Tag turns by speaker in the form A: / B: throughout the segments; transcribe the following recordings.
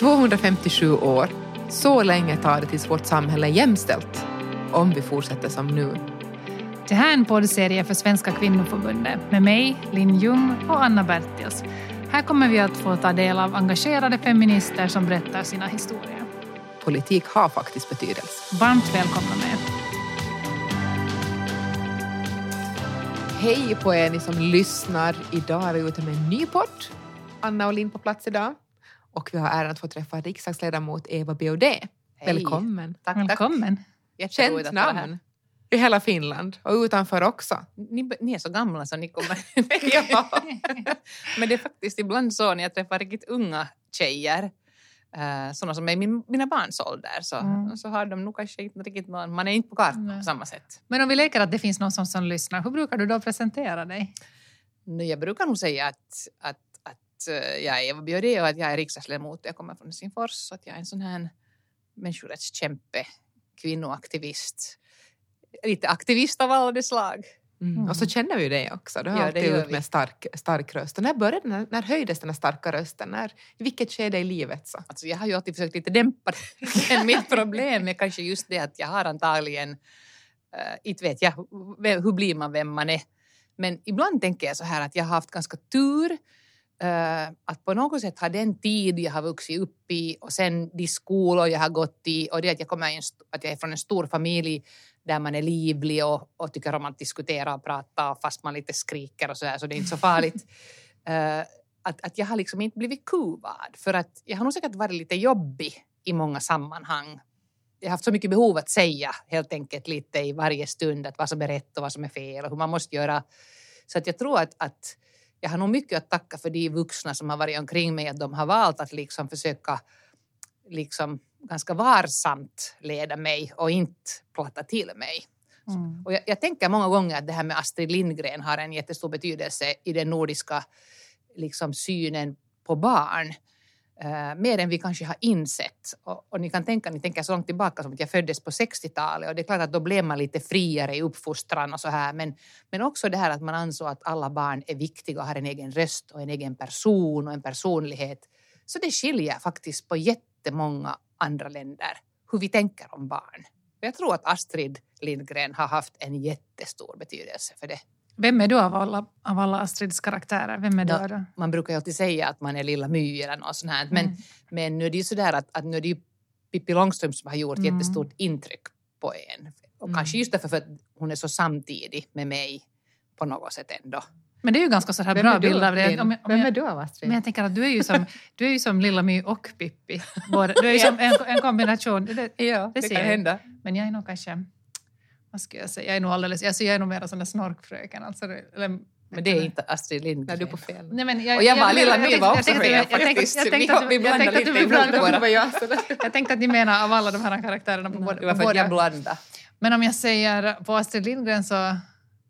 A: 257 år. Så länge tar det tills vårt samhälle är jämställt. Om vi fortsätter som nu.
B: Det här är en poddserie för Svenska kvinnoförbundet med mig, Linn Ljung och Anna Bertils. Här kommer vi att få ta del av engagerade feminister som berättar sina historier.
A: Politik har faktiskt betydelse.
B: Varmt välkomna med.
A: Hej på er ni som lyssnar. Idag är vi ute med en ny podd. Anna och Linn på plats idag. Och vi har äran att få träffa riksdagsledamot Eva Biaudet. Välkommen.
C: Tack,
B: Välkommen.
C: tack.
A: Känt namn i hela Finland och utanför också.
C: Ni, ni är så gamla så ni kommer... ja. Men det är faktiskt ibland så när jag träffar riktigt unga tjejer, uh, sådana som är min, mina barns ålder, så,
B: Mm.
C: så har de nog kanske inte riktigt någon... Man är inte på kartan
B: Nej.
C: på samma sätt.
B: Men om vi leker att det finns någon som, som lyssnar, hur brukar du då presentera dig?
C: Nu, jag brukar nog säga att, att, att eh, jag är Eva Biaudet och att jag är riksdagsledamot. Jag kommer från Helsingfors så att jag är en sån här människorättskämpe, kvinnoaktivist. Lite aktivist av alla de slag.
A: Mm.
B: Mm.
A: Och så känner vi ju dig också. Du har
C: Ja, det
A: alltid ut med stark, stark röst. Och när började den, här- när höjdes den här starka rösten? När, I vilket skede i livet? så?
C: Alltså jag har ju alltid försökt lite dämpa det. Men mitt problem är kanske just det att jag har antagligen, uh, inte vet jag, hur blir man vem man är. Men ibland tänker jag så här att jag har haft ganska tur att på något sätt ha den tid jag har vuxit upp i och sen de skolor jag har gått i och det att jag, kommer en, att jag är från en stor familj där man är livlig och, och tycker om att diskutera och prata fast man lite skriker och så här så det är inte så farligt. Att, att jag har liksom inte blivit kuvad för att jag har nog säkert varit lite jobbig i många sammanhang. Jag har haft så mycket behov att säga helt enkelt lite i varje stund att vad som är rätt och vad som är fel och hur man måste göra. Så att jag tror att, att jag har nog mycket att tacka för de vuxna som har varit omkring mig att de har valt att liksom försöka liksom ganska varsamt leda mig och inte platta till mig.
B: Mm.
C: Och jag, jag tänker många gånger att det här med Astrid Lindgren har en jättestor betydelse i den nordiska liksom, synen på barn. Eh, mer än vi kanske har insett. Och, och ni kan tänka, ni tänker så långt tillbaka som att jag föddes på 60-talet och det är klart att då blev man lite friare i uppfostran och så här. Men, men också det här att man ansåg att alla barn är viktiga och har en egen röst och en egen person och en personlighet. Så det skiljer faktiskt på jättemånga andra länder hur vi tänker om barn. Jag tror att Astrid Lindgren har haft en jättestor betydelse för det.
B: Vem är du av alla, av alla Astrids karaktärer? Vem är du
C: Ja.
B: då?
C: Man brukar ju alltid säga att man är lilla My eller något sånt här. Men,
B: Mm.
C: men nu är det ju sådär att, att nu är det ju Pippi Långstrump som har gjort
B: Mm.
C: jättestort intryck på en. Och
A: Mm.
C: kanske just därför för att hon är så samtidig med mig på något sätt ändå.
B: Men det är ju ganska så här
A: Vem
B: bra
A: du,
B: bild av det. Om jag- om
A: Vem är du av Astrid?
B: Men jag tänker att du är ju som, du är ju som Lilla My och Pippi. Både, du är ju som en, en kombination. Det,
C: Ja,
B: det ser jag.
C: hända.
B: men jag är nog kanske... Vad ska jag säga? Jag är nog alldeles... Alltså jag är nog mer sån där snorkfröken. Alltså, eller,
C: Men det är inte Astrid Lindgren.
A: När du är på fel.
B: Nej, men jag,
C: Och jag var Lilla My var också fel
B: jag
C: faktiskt.
B: jag
C: Vi
B: tänkte att du- jag tänkte att
A: jag,
B: Jag tänkte ni menar av alla de här karaktärerna på båda.
C: Det var för att jag blandade.
B: Men om jag säger på Astrid Lindgren så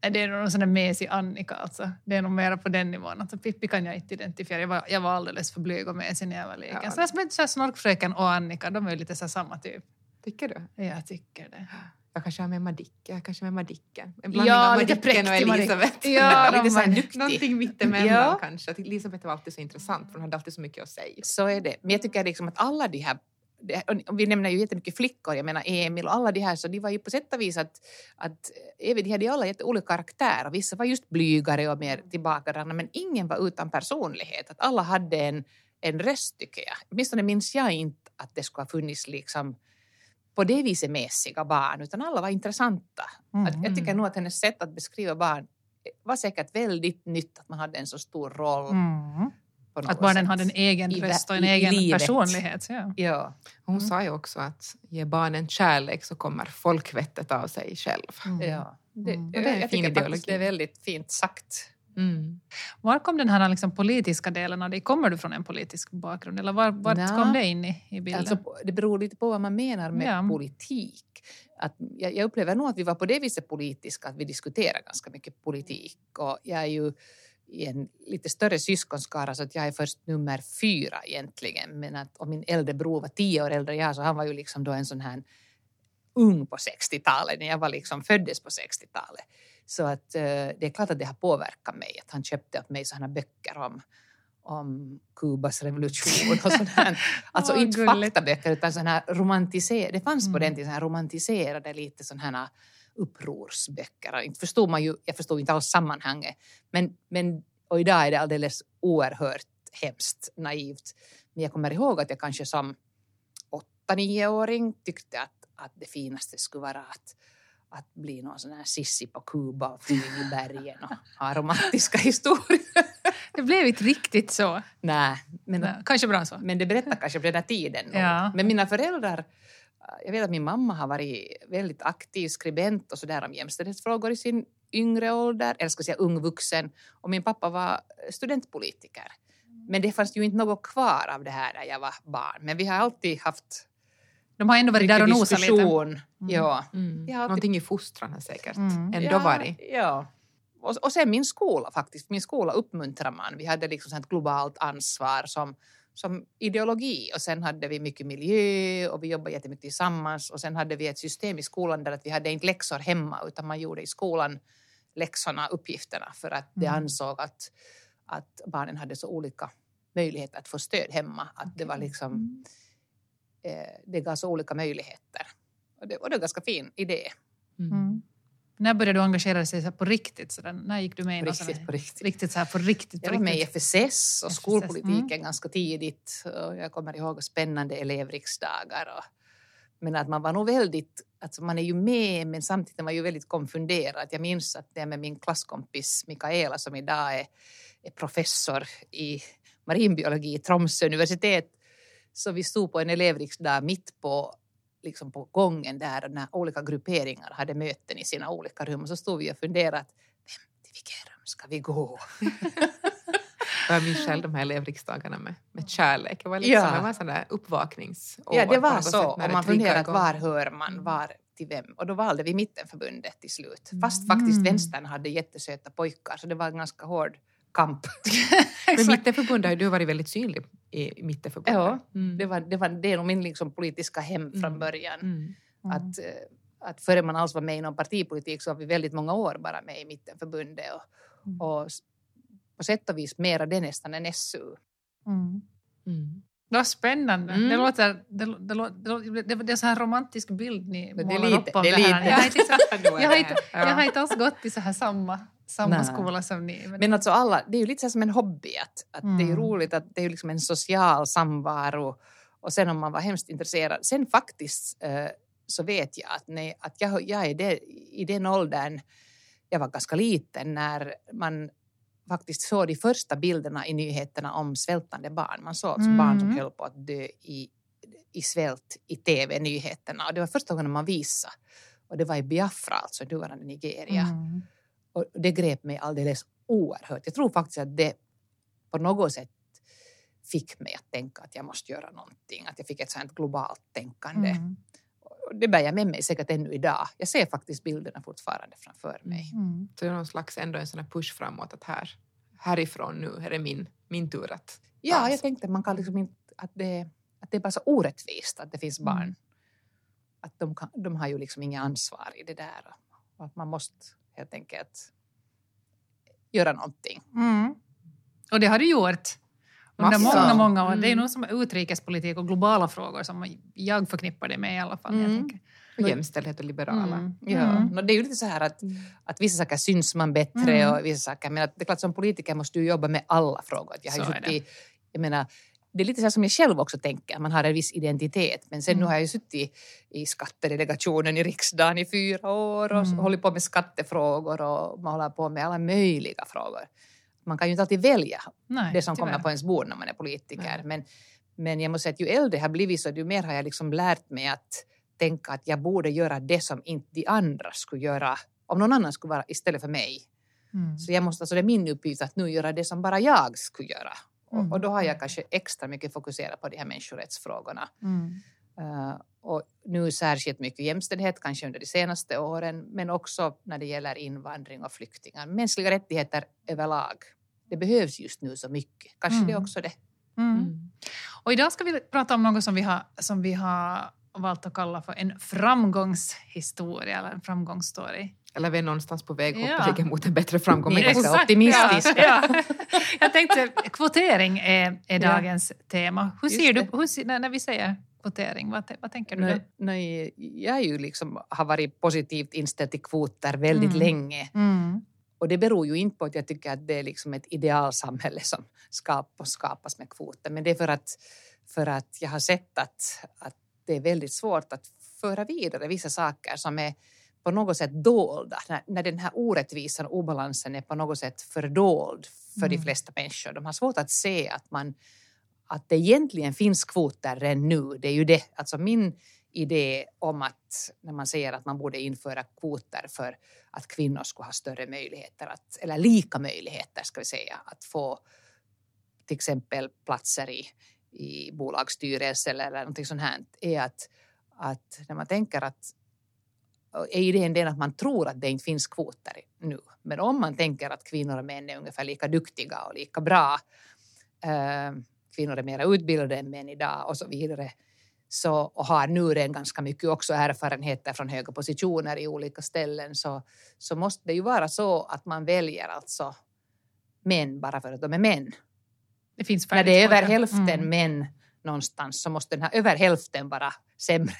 B: är det nog någon sån där mesig Annika alltså. Det är nog mer på den nivån. Alltså Pippi kan jag inte identifiera. Jag var, jag var alldeles för blyg och mesig när jag var liten.
A: Ja.
B: Så jag Snorkfröken och Annika, de är ju lite så samma typ.
A: Tycker du?
B: Jag tycker det.
A: Jag kanske har med Madicken. Jag kanske har med Madicken. En blandning
B: Ja,
A: av Madicken och. Elisabeth.
B: Ja,
C: lite så här.
A: Någonting mittemellan
C: Ja.
A: kanske. Att Elisabeth var alltid så intressant för hon hade alltid så mycket att säga.
C: Så är det. Men jag tycker liksom att alla de här vi nämner ju jättemycket flickor, jag menar Emil och alla de här, så de var ju på sätt och vis att, att även de hade alla jätteolika karaktärer. Vissa var just blygare och mer tillbakadragna, men ingen var utan personlighet. Att alla hade en, en röst, tycker jag. Åtminstone minns jag inte att det skulle ha funnits liksom på det viset mässiga barn, utan alla var intressanta. Att jag tycker nog att hennes sätt att beskriva barn var säkert väldigt nytt, att man hade en så stor roll.
B: Mm. Att barnen hade en egen röst och en egen
C: livet.
B: personlighet. Ja.
C: Ja.
A: Hon
B: Mm.
A: sa ju också att ge barnen kärlek så kommer folkvettet av sig själv.
C: Ja, det,
B: Mm.
A: Det är en
C: jag
A: fin
C: tycker faktiskt
A: ideologi.
C: det är väldigt fint sagt.
A: Mm.
B: Var kom den här liksom politiska delen av dig? Kommer du från en politisk bakgrund eller var, vart
C: Nja.
B: kom det in i, i bilden?
C: Alltså, det beror lite på vad man menar med
B: Ja.
C: politik. Att jag, jag upplever nog att vi var på det viset politiska, att vi diskuterar ganska mycket politik. Och jag är ju i en lite större syskonskara så att jag är först nummer fyra egentligen. Men att om min äldre bror var tio år äldre än jag så han var ju liksom då en sån här ung på 60-talet när jag var liksom föddes på 60-talet. Så att eh, det är klart att det har påverkat mig att han köpte åt mig sådana böcker om, om Kubas revolution och sånt här. Alltså
B: Åh,
C: inte
B: gulligt.
C: faktaböcker utan sån här romantiserade, det fanns på
B: Mm.
C: den tiden här romantiserade lite sån här upprorsböcker. Inte förstod man ju, jag förstod inte alls sammanhanget. Men, men, och idag är det alldeles oerhört hemskt naivt. Men jag kommer ihåg att jag kanske som åtta, nioåring tyckte att, att det finaste skulle vara att, att bli någon sån här sissi på Kuba och flyga i bergen och ha romantiska historier.
B: Det blev inte riktigt så.
C: Nej, men,
B: Nej, Kanske bra så.
C: men det berättar kanske på den där tiden.
B: Ja.
C: Men mina föräldrar, äh, jag vet att min mamma har varit väldigt aktiv skribent och sådär om jämställdhetsfrågor i sin yngre ålder, eller ska säga ung vuxen. Och min pappa var studentpolitiker. Men det fanns ju inte något kvar av det här när jag var barn. Men vi har alltid haft
B: De har ändå varit där och nosat lite.
C: diskussion. Ja.
A: Mm.
C: Alltid-
A: Någonting i fostran har säkert
B: Mm.
A: ändå
C: ja,
A: varit.
C: Ja. Och, och sen min skola faktiskt. Min skola uppmuntrar man. Vi hade liksom sånt globalt ansvar som, som ideologi och sen hade vi mycket miljö och vi jobbade jättemycket tillsammans och sen hade vi ett system i skolan där att vi hade inte läxor hemma utan man gjorde i skolan läxorna, uppgifterna för att det
B: Mm.
C: ansåg att, att barnen hade så olika möjligheter att få stöd hemma. Att det var liksom,
B: Mm.
C: Det gav så olika möjligheter. Och det, och det var en ganska fin idé.
A: Mm.
B: Mm. När började du engagera dig på riktigt? Så där, när gick du med i
C: riktigt, på riktigt.
B: riktigt så här på riktigt? På
C: Jag var med i? FSS och
B: FSS,
C: skolpolitiken
B: mm.
C: ganska tidigt. Och jag kommer ihåg spännande elevriksdagar. Och, men att man var nog väldigt, alltså man är ju med men samtidigt är man ju väldigt konfunderad. Jag minns att det med min klasskompis Mikaela som idag är, är professor i marinbiologi i Tromsö universitet. Så vi stod på en elevriksdag mitt på liksom på gången där när olika grupperingar hade möten i sina olika rum och så stod vi och funderade att vem, till vilket rum ska vi gå?
A: Jag minns själv de här elevriksdagarna med, med kärlek. Det var, liksom,
C: Ja.
A: det var en sån där uppvakningsår.
C: Ja, det var så. Och man funderade var hör man,
A: Mm.
C: var till vem? Och då valde vi Mittenförbundet till slut. Fast faktiskt
B: Mm.
C: vänstern hade jättesöta pojkar så det var en ganska hård kamp.
A: Men
B: Exakt.
A: Mittenförbundet har ju du varit väldigt synlig i Mittenförbundet.
C: Ja,
A: Mm.
C: Det, var, det, var, det är min liksom politiska hem från
A: Mm.
C: början.
A: Mm.
C: Att, eh, att före man alls var med i någon partipolitik så var vi väldigt många år bara med i Mittenförbundet. Och,
B: Mm.
C: och på sätt och vis mera det nästan än SU.
B: Mm.
A: Mm.
B: Vad spännande.
C: Mm.
B: Det, låter, det, det, det, det, är så här romantisk bild ni målar
C: lite-
B: upp av
C: det
B: det,
C: är
B: här.
C: lite.
B: Jag har inte, jag har inte, jag har inte alls gått i så här samma, samma
C: Nej.
B: skola som ni. Men,
C: Men alltså alla, det är ju lite så som en hobby. Att, att Det är
B: Mm.
C: roligt att det är liksom en social samvaro. Och sen om man var hemskt intresserad. Sen faktiskt eh, så vet jag att, nej, att jag, jag är i den åldern, jag var ganska liten när man faktiskt såg de första bilderna i nyheterna om svältande barn. Man såg alltså barn som
B: Mm.
C: höll på att dö i, i svält i tv-nyheterna. Och det var första gången man visade. Och det var i Biafra, alltså nuvarande Nigeria.
B: Mm.
C: Och det grep mig alldeles oerhört. Jag tror faktiskt att det på något sätt fick mig att tänka att jag måste göra någonting. Att jag fick ett sånt globalt tänkande.
B: Mm.
C: Det bär jag med mig säkert ännu idag. Jag ser faktiskt bilderna fortfarande framför mig.
B: Mm.
A: Så det är någon slags ändå en sån här push framåt att här, härifrån nu är det min, min tur att
C: Ja, jag tänkte att man kan liksom inte, att det, att det är bara så orättvist att det finns barn.
B: Mm.
C: Att de, kan, de har ju liksom inget ansvar i det där. Och att man måste helt enkelt göra någonting.
B: Mm. Och det har du gjort. Under
A: Massa.
B: många, många år. Det är
A: Mm.
B: nog som utrikespolitik och globala frågor som jag förknippar det med i alla fall.
C: Mm.
A: och jämställdhet och liberala.
B: Mm.
C: Ja,
B: Mm.
C: och det är ju lite så här att,
A: Mm.
C: att vissa saker syns man bättre
B: Mm.
C: och vissa saker, men att det är klart som politiker måste du jobba med alla frågor. Jag, har ju suttit, jag menar, det är lite så här som jag själv också tänker, man har en viss identitet. Men sen
B: Mm.
C: nu har jag ju suttit i skattedelegationen i riksdagen i fyra år och
B: Mm.
C: hållit på med skattefrågor och man håller på med alla möjliga frågor. Man kan ju inte alltid välja
B: Nej,
C: det som
B: tyvärr.
C: kommer på ens bord när man är politiker.
A: Nej.
C: Men, men jag måste säga att ju äldre jag har blivit så ju mer har jag liksom lärt mig att tänka att jag borde göra det som inte de andra skulle göra om någon annan skulle vara istället för mig.
B: Mm.
C: Så jag måste, alltså det är min uppgift att nu göra det som bara jag skulle göra.
B: Mm.
C: Och, och då har jag kanske extra mycket fokuserat på de här människorättsfrågorna.
B: Mm.
C: Eh, och nu särskilt mycket jämställdhet, kanske under de senaste åren, men också när det gäller invandring och flyktingar. Mänskliga rättigheter överlag. Det behövs just nu så mycket. Kanske
B: Mm.
C: det är också det.
B: Mm.
A: Mm.
B: Och idag ska vi prata om något som vi har, som vi har valt att kalla för en framgångshistoria eller en framgångsstory.
A: Eller vi är någonstans på väg
B: Ja.
A: mot en bättre framgång. Men
C: ganska optimistiska.
B: Ja, ja. Jag tänkte kvotering är, är
C: Ja.
B: dagens tema. Hur
C: Just
B: ser du, hur, när, när vi säger kvotering, vad, vad tänker du?
C: Nej, nej, jag ju liksom, har varit positivt inställd till kvoter väldigt
B: Mm.
C: länge.
B: Mm.
C: Och det beror ju inte på att jag tycker att det är liksom ett idealsamhälle som skapas, skapas med kvoter, men det är för att, för att jag har sett att, att det är väldigt svårt att föra vidare vissa saker som är på något sätt dolda, när, när den här orättvisan och obalansen är på något sätt fördold för de
B: Mm.
C: flesta människor. De har svårt att se att, man, att det egentligen finns kvoter redan nu. Det är ju det, alltså min idé om att när man säger att man borde införa kvoter för att kvinnor skulle ha större möjligheter, att, eller lika möjligheter ska vi säga, att få till exempel platser i, i bolagsstyrelser eller någonting sånt här, är att, att när man tänker att är idén den att man tror att det inte finns kvoter nu. Men om man tänker att kvinnor och män är ungefär lika duktiga och lika bra, eh, kvinnor är mer utbildade än män idag och så vidare, så, och har nu redan ganska mycket också erfarenheter från höga positioner i olika ställen, så, så måste det ju vara så att man väljer alltså män bara för att de är män.
B: Det finns
C: När det är över hälften
B: Mm.
C: män någonstans så måste den här över hälften vara sämre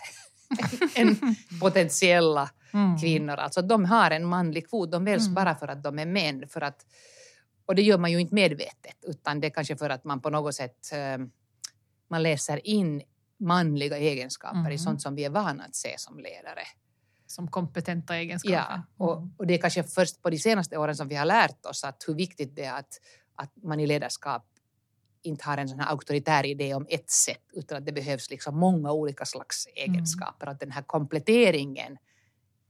C: än potentiella
B: Mm.
C: kvinnor. Alltså de har en manlig kvot, de väljs
B: Mm.
C: bara för att de är män. För att, och det gör man ju inte medvetet, utan det är kanske för att man på något sätt eh, man läser in manliga egenskaper
B: Mm.
C: i sånt som vi är vana att se som ledare.
B: Som kompetenta egenskaper.
C: Ja, och,
B: Mm.
C: och det är kanske först på de senaste åren som vi har lärt oss att hur viktigt det är att, att man i ledarskap inte har en sån här auktoritär idé om ett sätt utan att det behövs liksom många olika slags egenskaper. Att den här kompletteringen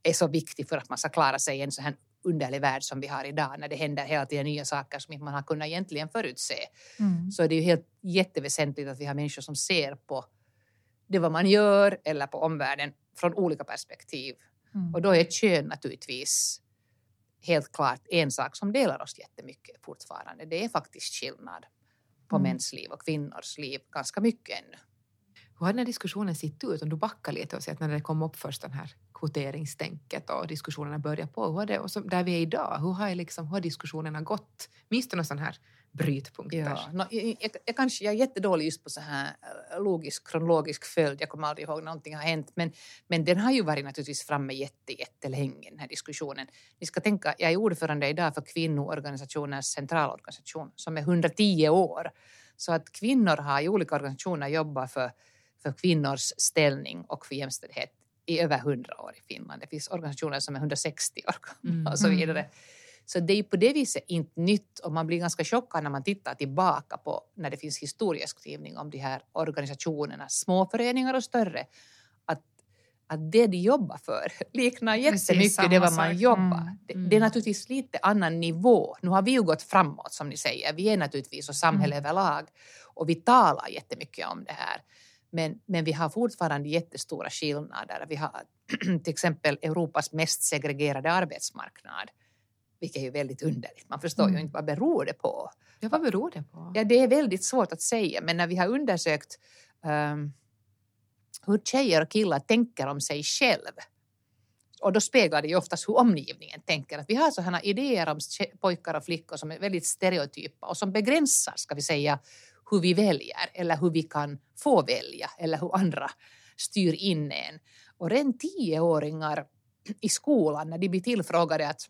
C: är så viktig för att man ska klara sig i en sån här underlig värld som vi har idag när det händer hela tiden nya saker som man har kunnat egentligen förutse.
B: Mm.
C: Så är det ju helt jätteväsentligt att vi har människor som ser på det vad man gör eller på omvärlden från olika perspektiv.
B: Mm.
C: Och då är kön naturligtvis helt klart en sak som delar oss jättemycket fortfarande. Det är faktiskt skillnad på
B: Mm.
C: mäns liv och kvinnors liv ganska mycket ännu.
A: Hur har den här diskussionen sett ut? Om du backar lite och ser att när det kom upp först den här kvoteringstänket och diskussionerna började på, hur det, och så där vi är idag, hur har, liksom, hur har diskussionerna gått? Minns du några sådana här brytpunkter?
C: Ja, no, jag, jag, jag, kanske, jag är jättedålig just på så här eh, logisk, kronologisk följd. Jag kommer aldrig ihåg någonting har hänt. Men, men den har ju varit naturligtvis framme jätte, jättelänge, den här diskussionen. Ni ska tänka, jag är ordförande idag för kvinnoorganisationers centralorganisation som är 110 år. Så att kvinnor har i olika organisationer jobbat för, för kvinnors ställning och för jämställdhet i över 100 år i Finland. Det finns organisationer som är 160 år gamla
A: Mm.
C: och så vidare. Så det är på det viset inte nytt och man blir ganska chockad när man tittar tillbaka på när det finns historieskrivning om de här organisationerna, små föreningar och större, att, att det de jobbar för liknar jättemycket det vad man jobbar.
B: Mm,
C: Det,
A: mm.
C: det är naturligtvis lite annan nivå. Nu har vi ju gått framåt som ni säger, vi är naturligtvis och samhälle
B: Mm.
C: överlag och vi talar jättemycket om det här. Men, men vi har fortfarande jättestora skillnader. Vi har till exempel Europas mest segregerade arbetsmarknad, vilket är ju väldigt underligt. Man förstår
B: Mm.
C: ju inte vad beror det på.
A: Ja, vad beror det på?
C: Ja, det är väldigt svårt att säga, men när vi har undersökt ehm, hur tjejer och killar tänker om sig själv och då speglar det ju oftast hur omgivningen tänker. Att vi har sådana idéer om pojkar och flickor som är väldigt stereotypa och som begränsar, ska vi säga, hur vi väljer eller hur vi kan få välja eller hur andra styr in en. Och redan tioåringar i skolan, när de blir tillfrågade att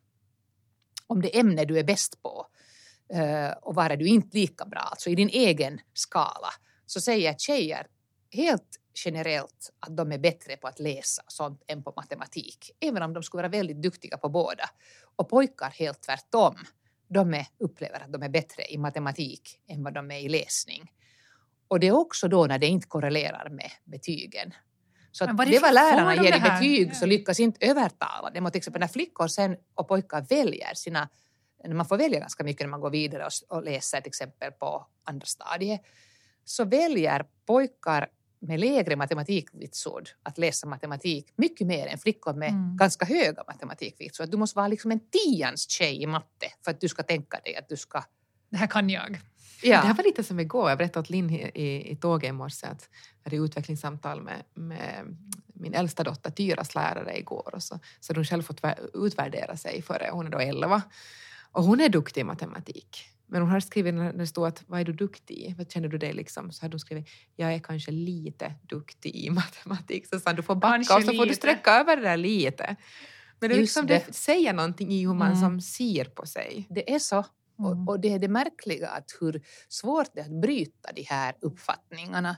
C: om det ämne du är bäst på eh, och var är du inte lika bra, alltså i din egen skala, så säger tjejer helt generellt att de är bättre på att läsa och sånt än på matematik, även om de skulle vara väldigt duktiga på båda. Och pojkar helt tvärtom. De är, upplever att de är bättre i matematik än vad de är i läsning. Och det är också då när det inte korrelerar med betygen. Så att det vad lärarna
B: de
C: ger i betyg så lyckas inte övertala dem. Och till exempel när flickor sen och pojkar väljer sina man får välja ganska mycket när man går vidare och läser till exempel på andra stadiet, så väljer pojkar med lägre matematikvitsord att läsa matematik mycket mer än flickor med
B: Mm.
C: ganska höga matematikvitsord. Du måste vara liksom en tians tjej i matte för att du ska tänka dig att du ska...
B: Det här kan jag.
A: Det här
C: Ja,
A: var lite som igår, jag berättade åt Linn i, i, i tåget i morse att jag hade utvecklingssamtal med, med, min äldsta dotter Tyras lärare igår och så, så hade hon själv fått utvärdera sig före, hon är då 11. Och hon är duktig i matematik. Men hon har skrivit när det står att vad är du duktig i? Vad känner du dig liksom? Så hade hon skrivit jag är kanske lite duktig i matematik. Så sa du får backa kanske och så får du sträcka över det där lite. Men det, liksom, det. det säger någonting i hur man mm. som ser på sig.
C: Det är så. Mm. Och, och, det är det märkliga att hur svårt det är att bryta de här uppfattningarna.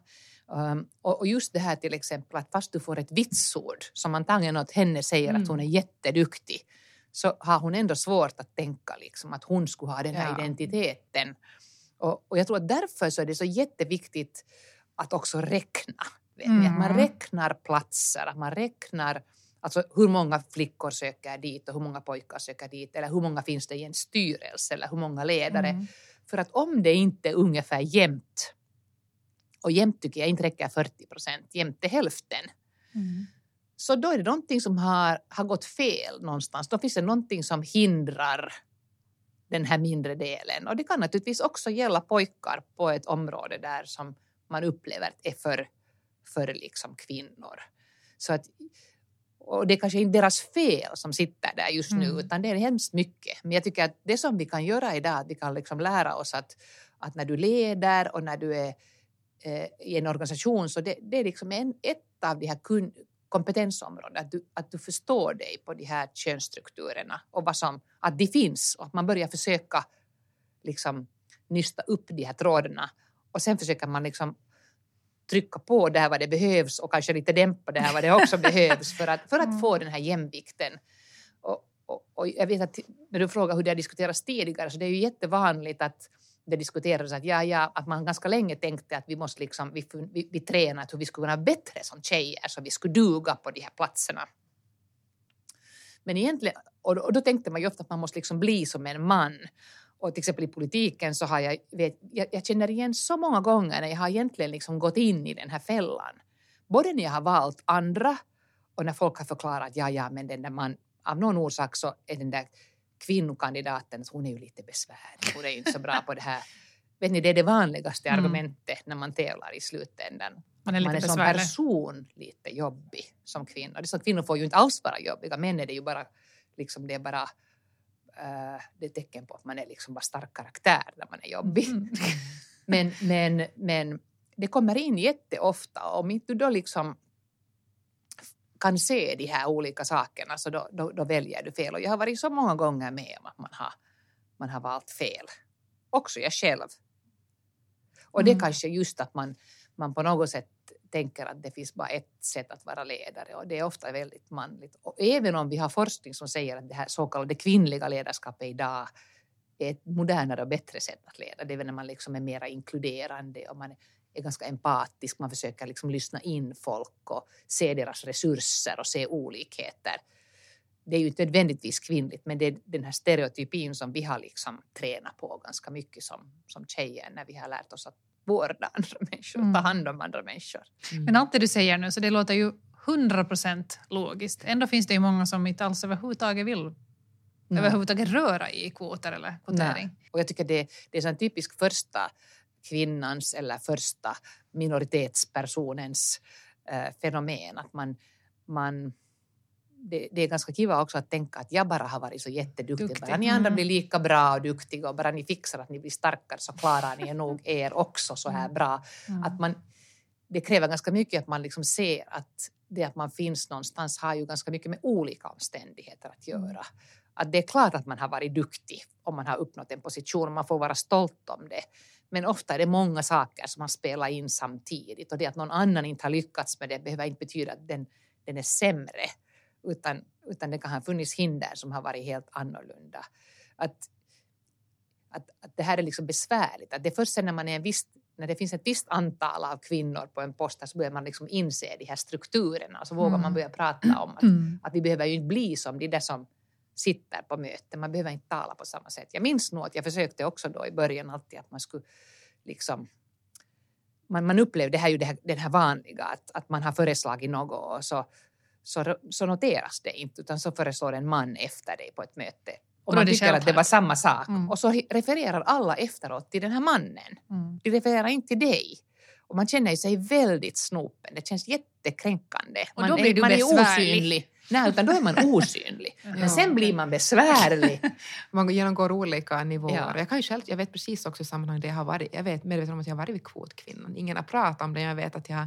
C: Um, och, och, just det här till exempel att fast du får ett vitsord som antagligen åt henne säger mm. att hon är jätteduktig så har hon ändå svårt att tänka liksom, att hon skulle ha den här ja. identiteten. Och, och, jag tror att därför så är det så jätteviktigt att också räkna. Mm. Att man mm. räknar platser, att man räknar alltså hur många flickor söker dit och hur många pojkar söker dit eller hur många finns det i en styrelse eller hur många ledare. Mm. För att om det inte är ungefär jämnt och jämnt tycker jag inte räcker 40 procent, jämnt är hälften. Mm. Så då är det någonting som har, har gått fel någonstans. Då finns det någonting som hindrar den här mindre delen. Och det kan naturligtvis också gälla pojkar på ett område där som man upplever är för, för liksom kvinnor. Så att, och det är kanske inte deras fel som sitter där just nu, mm. utan det är hemskt mycket. Men jag tycker att det som vi kan göra idag, att vi kan liksom lära oss att, att när du leder och när du är eh, i en organisation, så det, det är liksom en, ett av de här kun, kompetensområden, att du, att du förstår dig på de här könsstrukturerna och vad som, att de finns och att man börjar försöka liksom nysta upp de här trådarna och sen försöker man liksom trycka på där vad det behövs och kanske lite dämpa där vad det också behövs för att, för att få den här jämvikten. Och, och, och jag vet att när du frågar hur det har diskuterats tidigare så det är ju jättevanligt att det diskuterades att, ja, ja, att man ganska länge tänkte att vi måste liksom, vi, vi, vi tränar hur vi skulle kunna bättre som tjejer så vi skulle duga på de här platserna. Men egentligen, och då, och då tänkte man ju ofta att man måste liksom bli som en man. Och till exempel i politiken så har jag, vet, jag, jag känner igen så många gånger när jag har egentligen liksom gått in i den här fällan. Både när jag har valt andra och när folk har förklarat ja, ja, men den där man, av någon orsak så är den där kvinnokandidaten, hon är ju lite besvärlig, hon är ju inte så bra på det här. Vet ni, det är det vanligaste mm. argumentet när man tävlar i slutändan. Man är, lite man är som person lite jobbig som kvinna. Det att kvinnor får ju inte alls vara jobbiga, män är det ju bara, liksom det är bara uh, det är tecken på att man är liksom bara stark karaktär när man är jobbig. Mm. men, men, men det kommer in jätteofta om inte du då liksom kan se de här olika sakerna så då, då, då, väljer du fel. Och jag har varit så många gånger med om att man har, man har valt fel. Också jag själv. Och mm. det är kanske just att man, man på något sätt tänker att det finns bara ett sätt att vara ledare och det är ofta väldigt manligt. Och även om vi har forskning som säger att det här så kallade kvinnliga ledarskapet idag är ett modernare och bättre sätt att leda. Det är när man liksom är mer inkluderande och man är är ganska empatisk, man försöker liksom lyssna in folk och se deras resurser och se olikheter. Det är ju inte nödvändigtvis kvinnligt men det är den här stereotypin som vi har liksom tränat på ganska mycket som, som tjejer när vi har lärt oss att vårda andra människor, mm. ta hand om andra människor.
B: Mm. Men allt det du säger nu, så det låter ju hundra procent logiskt. Ändå finns det ju många som inte alls överhuvudtaget vill Nej. överhuvudtaget röra i kvoter eller kvotering. Nej.
C: Och jag tycker det, det är en typisk första kvinnans eller första minoritetspersonens äh, fenomen. Att man, man, det, det, är ganska kiva också att tänka att jag bara har varit så jätteduktig. Duktig. Bara ni andra mm. blir lika bra och duktiga och bara ni fixar att ni blir starkare så klarar ni nog er också så här mm. bra. Mm. Att man, det kräver ganska mycket att man liksom ser att det att man finns någonstans har ju ganska mycket med olika omständigheter att mm. göra. Att det är klart att man har varit duktig om man har uppnått en position och man får vara stolt om det. Men ofta är det många saker som har spelat in samtidigt och det att någon annan inte har lyckats med det behöver inte betyda att den, den är sämre utan, utan det kan ha funnits hinder som har varit helt annorlunda. Att, att, att det här är liksom besvärligt. Att det är först sen när, man är en viss, när det finns ett visst antal av kvinnor på en post så börjar man liksom inse de här strukturerna och så vågar mm. man börja prata om att, mm. att vi behöver ju inte bli som de där som sitter på möten. Man behöver inte tala på samma sätt. Jag minns nog att jag försökte också då i början alltid att man skulle liksom man, man upplevde det här ju det här, den här vanliga att, att man har föreslagit något och så, så, så noteras det inte utan så föreslår en man efter dig på ett möte och man tycker att det var samma sak. Mm. Och så refererar alla efteråt till den här mannen. Mm. De refererar inte till dig. Och man känner sig väldigt snopen. Det känns jättekränkande.
B: Och
C: Man
B: då blir
C: är,
B: du
C: man är osynlig. Nej, utan då är man osynlig. Men sen blir man besvärlig.
A: Man genomgår olika nivåer.
C: Ja.
A: Jag, kan ju själv, jag vet precis också i sammanhang där jag har varit. Jag vet medveten om att jag har varit vid kvotkvinnan. Ingen har pratat om det. Jag vet att jag,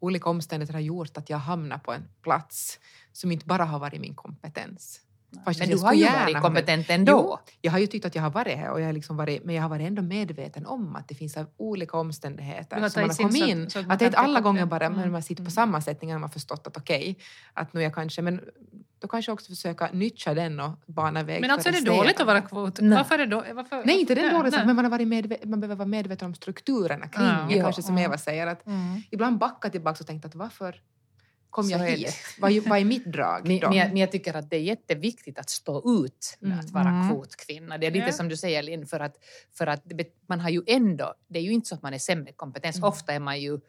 A: olika omständigheter har gjort att jag hamnat på en plats som inte bara har varit min kompetens. Fast
C: Men du har ju varit kompetent ändå.
A: Jo, jag har ju tyckt att jag har varit här, och jag har liksom varit, men jag har varit ändå medveten om att det finns olika omständigheter som man har kommit
B: in så att- så att
A: att det är inte alla gånger
B: det.
A: bara,
B: Mm.
A: man sitter på
B: Mm.
A: sammansättningen och man har förstått att okej, att nu jag kanske, men då kanske jag också försöka nyttja den och bana väg
B: Men alltså är det dåligt att vara kvot?
C: Nej.
B: Varför är det då, varför,
A: Nej, inte den
B: nej,
A: dåliga
B: nej.
A: men man, har varit medve- man behöver vara medveten om strukturerna kring det,
C: Ja.
A: kanske som
B: Ja.
A: Eva säger. Att
B: Mm.
A: Ibland backa tillbaka och tänka att varför kom jag hit? Vad, är- vad är mitt drag
C: Men,
A: då?
C: men, jag, men jag tycker att det är jätteviktigt att stå ut med att vara
B: Mm.
C: kvotkvinna. Det är lite
B: Ja.
C: som du säger Linn, för att, för att man har ju ändå, det är ju inte så att man är sämre kompetens.
A: Mm.
C: Ofta är man ju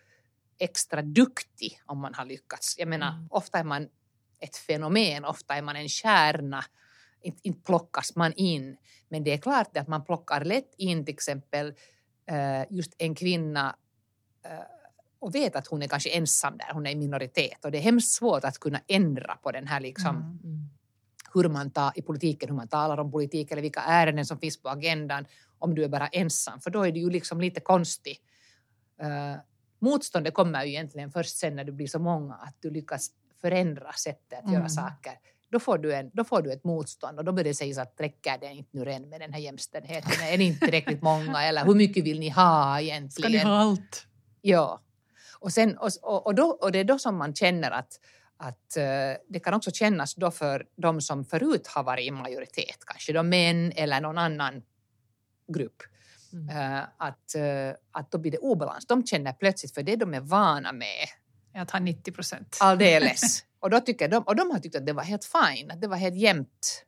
C: extra duktig om man har lyckats. Jag menar,
A: Mm.
C: ofta är man ett fenomen, ofta är man en kärna. Inte, inte plockas man in. Men det är klart att man plockar lätt in till exempel eh, just en kvinna eh, och vet att hon är kanske ensam där, hon är i minoritet och det är hemskt svårt att kunna ändra på den här liksom
B: Mm.
A: Mm.
C: hur man tar i politiken, hur man talar om politik eller vilka ärenden som finns på agendan om du är bara ensam, för då är det ju liksom lite konstigt. Uh, motståndet kommer ju egentligen först sen när du blir så många att du lyckas förändra sättet att göra
B: Mm.
C: saker. Då får, du en, då får du ett motstånd och då börjar det sägas att räcker det inte nu än med den här jämställdheten? Är ni inte tillräckligt många? Eller hur mycket vill ni ha egentligen?
B: Ska ni ha allt?
C: Ja. Och, sen, och, och, då, och det är då som man känner att, att eh, det kan också kännas då för de som förut har varit i majoritet, kanske då män eller någon annan grupp,
A: Mm.
C: eh, att, eh, att då blir det obalans. De känner plötsligt, för det de är vana med,
B: Att ha 90 procent.
C: alldeles. och, då tycker de, och de har tyckt att det var helt fine, att det var helt jämnt.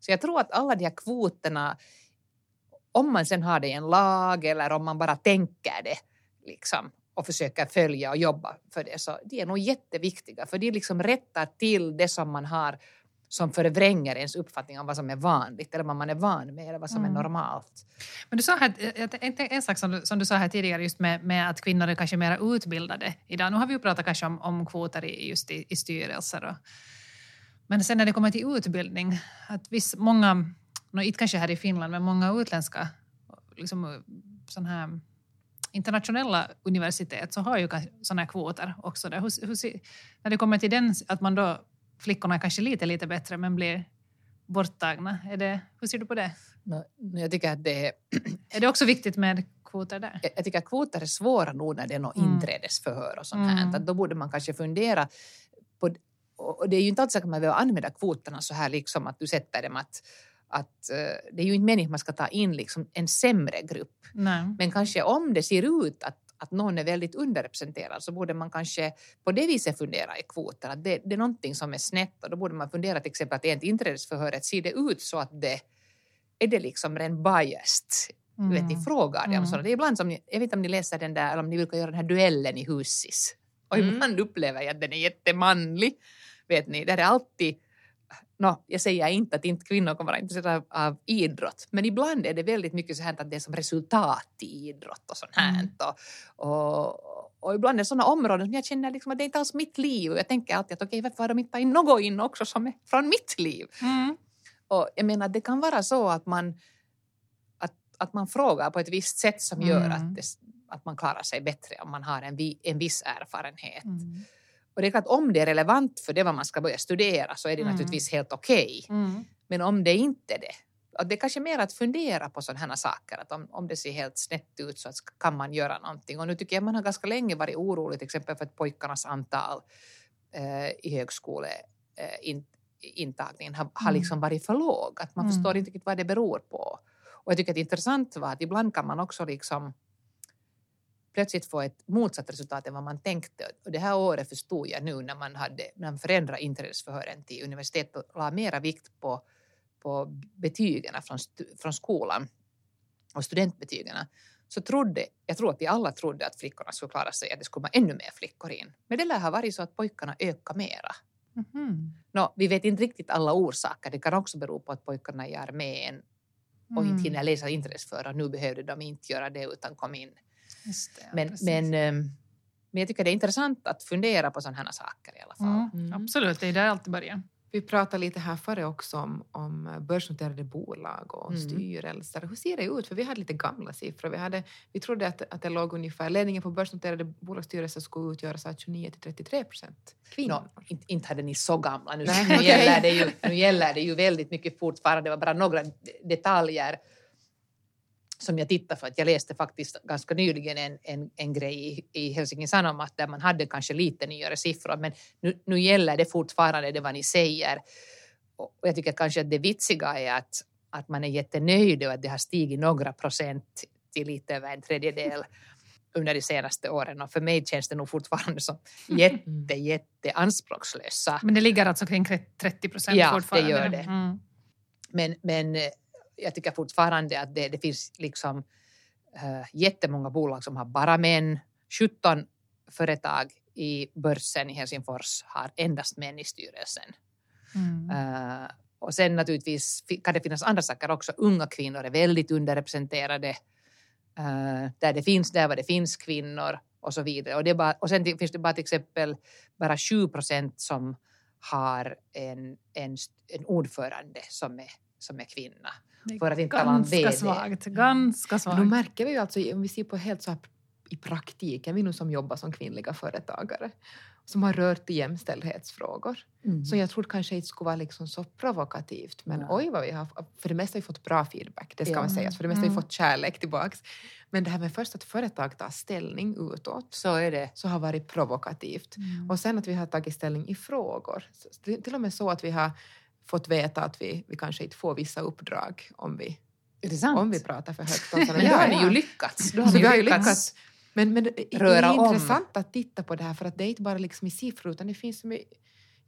C: Så jag tror att alla de här kvoterna, om man sen har det i en lag eller om man bara tänker det liksom, och försöker följa och jobba för det, så de är nog jätteviktiga för de liksom rättar till det som man har som förvränger ens uppfattning om vad som är vanligt eller vad man är van med eller vad som
B: Mm.
C: är normalt.
B: Men du sa här, tänkte en sak som du, som du sa här tidigare just med, med att kvinnor är kanske mer utbildade idag. Nu har vi ju pratat kanske om, om kvoter i, just i, i styrelser. Och, men sen när det kommer till utbildning, att viss, många, no, inte kanske här i Finland, men många utländska liksom, sån här internationella universitet så har ju sådana här kvoter också. Där. Hur, hur, när det kommer till den, att man då, flickorna är kanske lite, lite bättre men blir borttagna. Är det, hur ser du på det?
C: Nå, Jag tycker att det är
B: Är det också viktigt med kvoter där?
C: jag jag tycker att kvoter är svåra nog när det är något
B: Mm.
C: inträdesförhör och sånt här.
B: Mm.
C: Då borde man kanske fundera på... Och det är ju inte alltid så att man behöver använda kvoterna så här liksom att du sätter dem att... att eh, det är ju inte meningen att man ska ta in liksom en sämre grupp.
B: Nej.
C: Men kanske om det ser ut att, att någon är väldigt underrepresenterad så borde man kanske på det viset fundera i kvoter. Att det, det är någonting som är snett och då borde man fundera till exempel att i ett inträdesförhöret ser det ut så att det är det liksom ren biased du vet, ni frågar det om
B: Mm.
C: sådana. Det är ibland som ni, jag vet inte om ni läser den där, eller om ni brukar göra den här duellen i Husis. Och
A: Mm.
C: ibland upplever jag att den är jättemanlig. Vet ni, där är alltid Nå, jag säger inte att inte kvinnor kommer vara intresserade av, av idrott, men ibland är det väldigt mycket så här att det är som resultat i idrott och sånt här.
B: Mm.
C: Och, och, och ibland är det sådana områden som jag känner liksom att det är inte alls mitt liv. Jag tänker alltid att okej, varför har de inte tagit något in också som är från mitt liv?
B: Mm.
C: Och jag menar, det kan vara så att man, att, att man frågar på ett visst sätt som gör
B: Mm.
C: att, det, att man klarar sig bättre om man har en, en viss erfarenhet. Och det är klart, om det är relevant för det vad man ska börja studera så är det
B: Mm.
C: naturligtvis helt okej.
B: Mm.
C: Men om det inte är det, att det är kanske mer att fundera på sådana här saker, att om, om det ser helt snett ut så att kan man göra någonting. Och nu tycker jag man har ganska länge varit orolig till exempel för att pojkarnas antal eh, i högskole eh, har, har
B: Mm.
C: liksom varit för låg. Att man
B: Mm.
C: förstår inte riktigt vad det beror på. Och jag tycker att det är intressant var att ibland kan man också liksom plötsligt få ett motsatt resultat än vad man tänkte. Och det här året förstod jag nu när man, hade, när man förändrade inträdesförhören till universitet och la mera vikt på, på betygen från, från skolan och studentbetygen så trodde, jag tror att vi alla trodde att flickorna skulle klara sig, att det skulle vara ännu mer flickor in. Men det lär ha varit så att pojkarna ökar mera.
B: Mhm.
C: Nå, vi vet inte riktigt alla orsaker. Det kan också bero på att pojkarna är i armén och
B: Mm.
C: inte hinner läsa inträdesförare. Nu behövde de inte göra det utan kom in.
B: Just det,
C: Men,
B: precis.
C: men, eh, men jag tycker det är intressant att fundera på sådana här saker i alla fall.
B: Mm,
A: Mm.
B: Absolut, det är där allt börjar.
A: Vi pratade lite här före också om, om börsnoterade bolag och
C: Mm.
A: styrelser. Hur ser det ut? För vi hade lite gamla siffror. Vi, hade, vi trodde att, att det låg ungefär, ledningen på börsnoterade bolagsstyrelser skulle utgöras av 29 till 33 procent kvinnor.
C: Nå, inte, inte hade ni så gamla. Nu, nu, gäller det ju, nu gäller det ju väldigt mycket fortfarande. Det var bara några detaljer som jag tittade för att jag läste faktiskt ganska nyligen en, en, en grej i, i Helsingin Sanomat där man hade kanske lite nyare siffror men nu, nu gäller det fortfarande det vad ni säger. Och jag tycker kanske att det vitsiga är att, att man är jättenöjd och att det har stigit några procent till lite över en tredjedel under de senaste åren och för mig känns det nog fortfarande som jätte, jätte anspråkslösa.
B: Men det ligger alltså kring 30 procent
C: Ja, det
B: fortfarande.
C: gör det.
B: Mm.
C: Men, men jag tycker fortfarande att det, det finns liksom uh, jättemånga bolag som har bara män. 17 företag i börsen i Helsingfors har endast män i styrelsen.
B: Mm.
C: Eh, och sen naturligtvis kan det finnas andra saker också. Unga kvinnor är väldigt underrepresenterade. Eh, där det finns, där var det finns kvinnor och så vidare. Och, det bara, och sen finns det bara till exempel bara 7 procent som har en, en, en ordförande som är, som är kvinna. För att inte tala om
B: ganska
C: VD.
B: svagt. Ganska
A: Då
B: svagt.
A: märker vi ju alltså, om vi ser på helt så här i praktiken, vi nu som jobbar som kvinnliga företagare, som har rört i jämställdhetsfrågor. Så jag trodde kanske inte skulle vara liksom så provokativt, men
C: Nej.
A: oj vad vi har, för det mesta har vi fått bra feedback, det ska
C: Ja.
A: man säga, för det mesta har vi
B: Mm.
A: fått kärlek tillbaks. Men det här med först att företag tar ställning utåt,
C: Så är det.
A: så har varit provokativt.
B: Mm.
A: Och sen att vi har tagit ställning i frågor. Till och med så att vi har fått veta att vi, vi kanske inte får vissa uppdrag om vi,
C: det
A: om vi pratar för högt. om
C: Men då
A: Ja,
C: har ni ju lyckats. Då
A: Så vi har ju lyckats. Men, men det det är
C: om.
A: intressant att titta på det här för att det är inte bara liksom i siffror utan det finns i,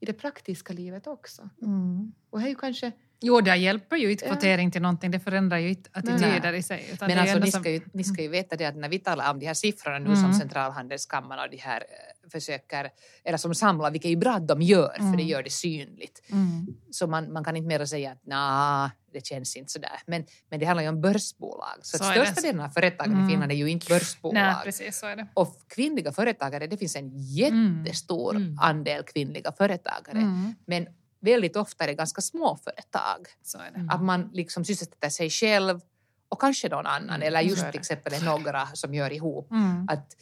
A: i det praktiska livet också.
B: Mm.
A: Och här är ju kanske...
B: Jo, det hjälper ju inte
A: Ja.
B: kvotering till någonting. Det förändrar ju inte attityder i sig. Utan
C: Men alltså, ni, ska ju, ni ska ju veta det att när vi talar om de här siffrorna nu
B: Mm.
C: som Centralhandelskammaren och de här eh, försöker, eller som samlar, vilket är ju bra att de gör, för det
B: Mm.
C: gör det synligt.
B: Mm.
C: Så man, man kan inte mer säga att nah, det känns inte sådär. Men, men det handlar ju om börsbolag. Så,
B: Så
C: största delen av företagen
B: Mm.
C: i Finland är ju inte börsbolag.
B: Nej, precis så är det.
C: och kvinnliga företagare, det finns en jättestor
A: Mm.
C: andel kvinnliga företagare.
B: Mm.
C: Men väldigt ofta är det ganska små företag.
B: Så är det.
A: Mm.
C: Att man liksom sysselsätter sig själv och kanske någon annan,
A: Mm,
C: eller just till exempel några som gör ihop.
B: Mm.
C: Att,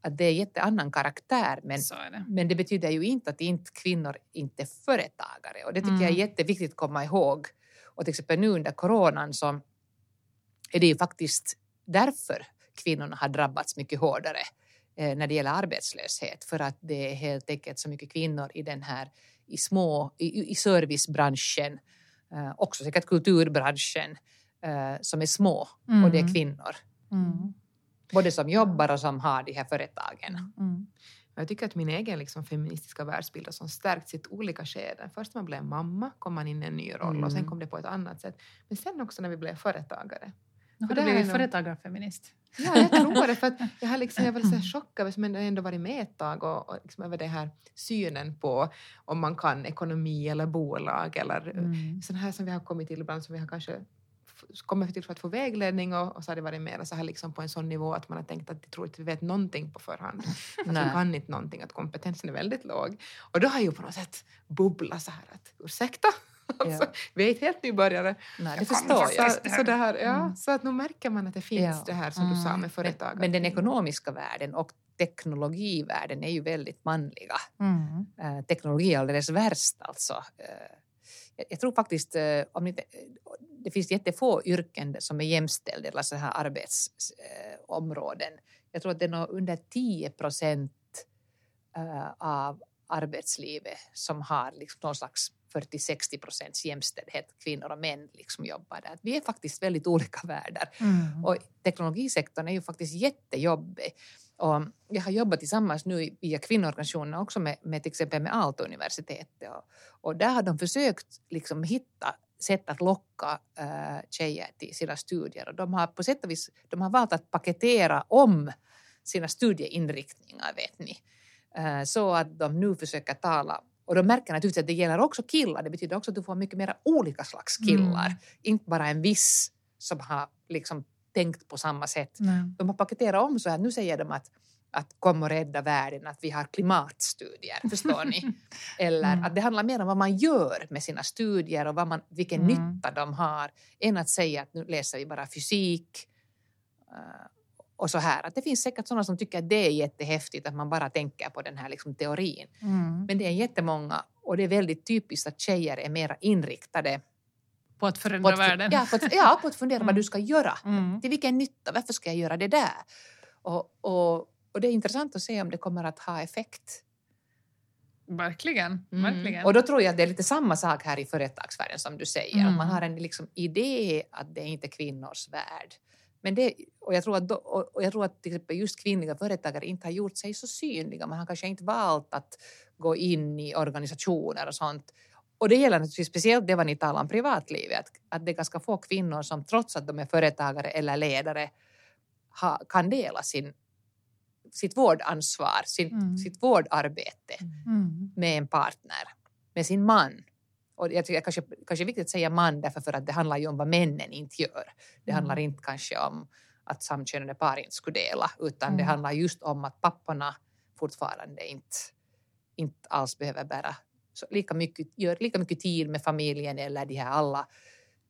C: att det är jätteannan karaktär, men,
B: det.
C: men det betyder ju inte att inte kvinnor inte är företagare. Och det tycker jag är
B: Mm.
C: jätteviktigt att komma ihåg. Och till exempel nu under coronan så är det ju faktiskt därför kvinnorna har drabbats mycket hårdare eh, när det gäller arbetslöshet. För att det är helt enkelt så mycket kvinnor i den här i små, i, i servicebranschen, eh, också säkert kulturbranschen, eh, som är små och det är
B: Mm.
C: kvinnor.
B: Mm.
C: Både som jobbar och som har de här företagen.
B: Mm.
A: Jag tycker att min egen liksom, feministiska världsbild har stärkts i olika skeden. Först när man blev mamma kom man in i en ny roll och sen
C: Mm.
A: kom det på ett annat sätt. Men sen också när vi blev företagare.
B: Har du blivit företagarfeminist.
A: Ja, jag tror det. För att jag har liksom, jag var så här chockad, men jag har ändå varit med ett tag och, och liksom över det här synen på om man kan ekonomi eller bolag eller
B: Mm.
A: sån här som vi har kommit till ibland som vi har kanske kommit till för att få vägledning och, och så har det varit mer så här liksom på en sån nivå att man har tänkt att jag tror inte vi vet någonting på förhand. Att vi
C: Nej.
A: kan inte någonting, att kompetensen är väldigt låg. Och då har ju på något sätt bubblat så här att ursäkta, alltså, vi är inte helt nybörjare.
C: Nej, det
A: Så-
C: förstår jag.
A: Så, så, det här, ja,
B: Mm.
A: så att nu märker man att det finns
C: Ja.
A: det här som du sa
B: Mm.
A: med företag.
C: Men den ekonomiska världen och teknologivärlden är ju väldigt manliga.
B: Mm.
C: Eh, teknologi är alldeles värst alltså. Eh, jag, jag tror faktiskt, eh, om inte, eh, det finns jättefå yrken som är jämställda eller så här arbetsområden. jag tror att det är nog under 10 procent eh, av arbetslivet som har liksom någon slags 40-60 procents jämställdhet, kvinnor och män liksom jobbar där. Vi är faktiskt väldigt olika världar.
B: Mm.
C: Och teknologisektorn är ju faktiskt jättejobbig. Och jag har jobbat tillsammans nu via kvinnoorganisationerna också med, med till exempel med Aalto-universitetet. Och, och där har de försökt liksom hitta sätt att locka äh, tjejer till sina studier. Och de har på sätt och vis de har valt att paketera om sina studieinriktningar, vet ni. Äh, så att de nu försöker tala och de märker naturligtvis att det gäller också killar. Det betyder också att du får mycket mer olika slags killar.
B: Mm.
C: Inte bara en viss som har liksom tänkt på samma sätt.
B: Nej.
C: De har paketerat om så här, nu säger de att att kom och rädda världen, att vi har klimatstudier, förstår ni? Eller
B: Mm.
C: att det handlar mer om vad man gör med sina studier och vad man, vilken
B: Mm.
C: nytta de har, än att säga att nu läser vi bara fysik eh, och så här. Att det finns säkert sådana som tycker att det är jättehäftigt att man bara tänker på den här liksom teorin.
B: Mm.
C: Men det är jättemånga och det är väldigt typiskt att tjejer är mer inriktade
B: På att
C: på
B: förändra
C: att,
B: världen.
C: ja, på att, ja, på att fundera vad
B: Mm.
C: du ska göra.
B: Mm.
C: Till vilken nytta? Varför ska jag göra det där? Och, och, och det är intressant att se om det kommer att ha effekt.
B: Verkligen.
C: Mm.
B: verkligen.
C: Och då tror jag att det är lite samma sak här i företagsvärlden som du säger.
B: Mm.
C: Man har en liksom idé att det är inte kvinnors värld. Men det, och, jag tror att och jag tror att till exempel just kvinnliga företagare inte har gjort sig så synliga. Man har kanske inte valt att gå in i organisationer och sånt. Och det gäller naturligtvis speciellt det vad ni talar om privatlivet. Att, att det är ganska få kvinnor som trots att de är företagare eller ledare ha, kan dela sin, sitt vårdansvar, sin,
B: Mm.
C: sitt vårdarbete
B: Mm.
C: med en partner, med sin man. Och jag tycker kanske, kanske är viktigt att säga man därför för att det handlar ju om vad männen inte gör. Det
B: Mm.
C: handlar inte kanske om att samkönade par inte skulle dela utan det
B: Mm.
C: handlar just om att papporna fortfarande inte, inte alls behöver bära så lika mycket, gör lika mycket tid med familjen eller de här alla.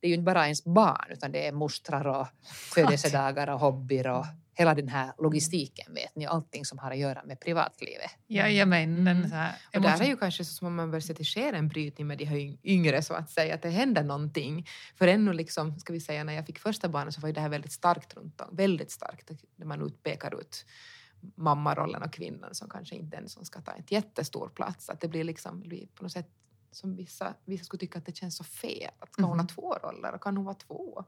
C: Det är ju inte bara ens barn utan det är mostrar och födelsedagar och hobbyer och hela den här logistiken vet ni, allting som har att göra med privatlivet.
B: Jajamän. Den så här
A: Och där är ju kanske så som om man börjar se att det sker en brytning med de här yng- yngre så att säga, att det händer någonting. För ännu liksom, ska vi säga, när jag fick första barnet så var ju det här väldigt starkt runt om, väldigt starkt, när man utpekar ut mammarollen och kvinnan som kanske inte ens som ska ta en jättestor plats. Att det blir liksom på något sätt som vissa, vissa skulle tycka att det känns så fel. Att ska hon ha två roller? Och kan hon vara två?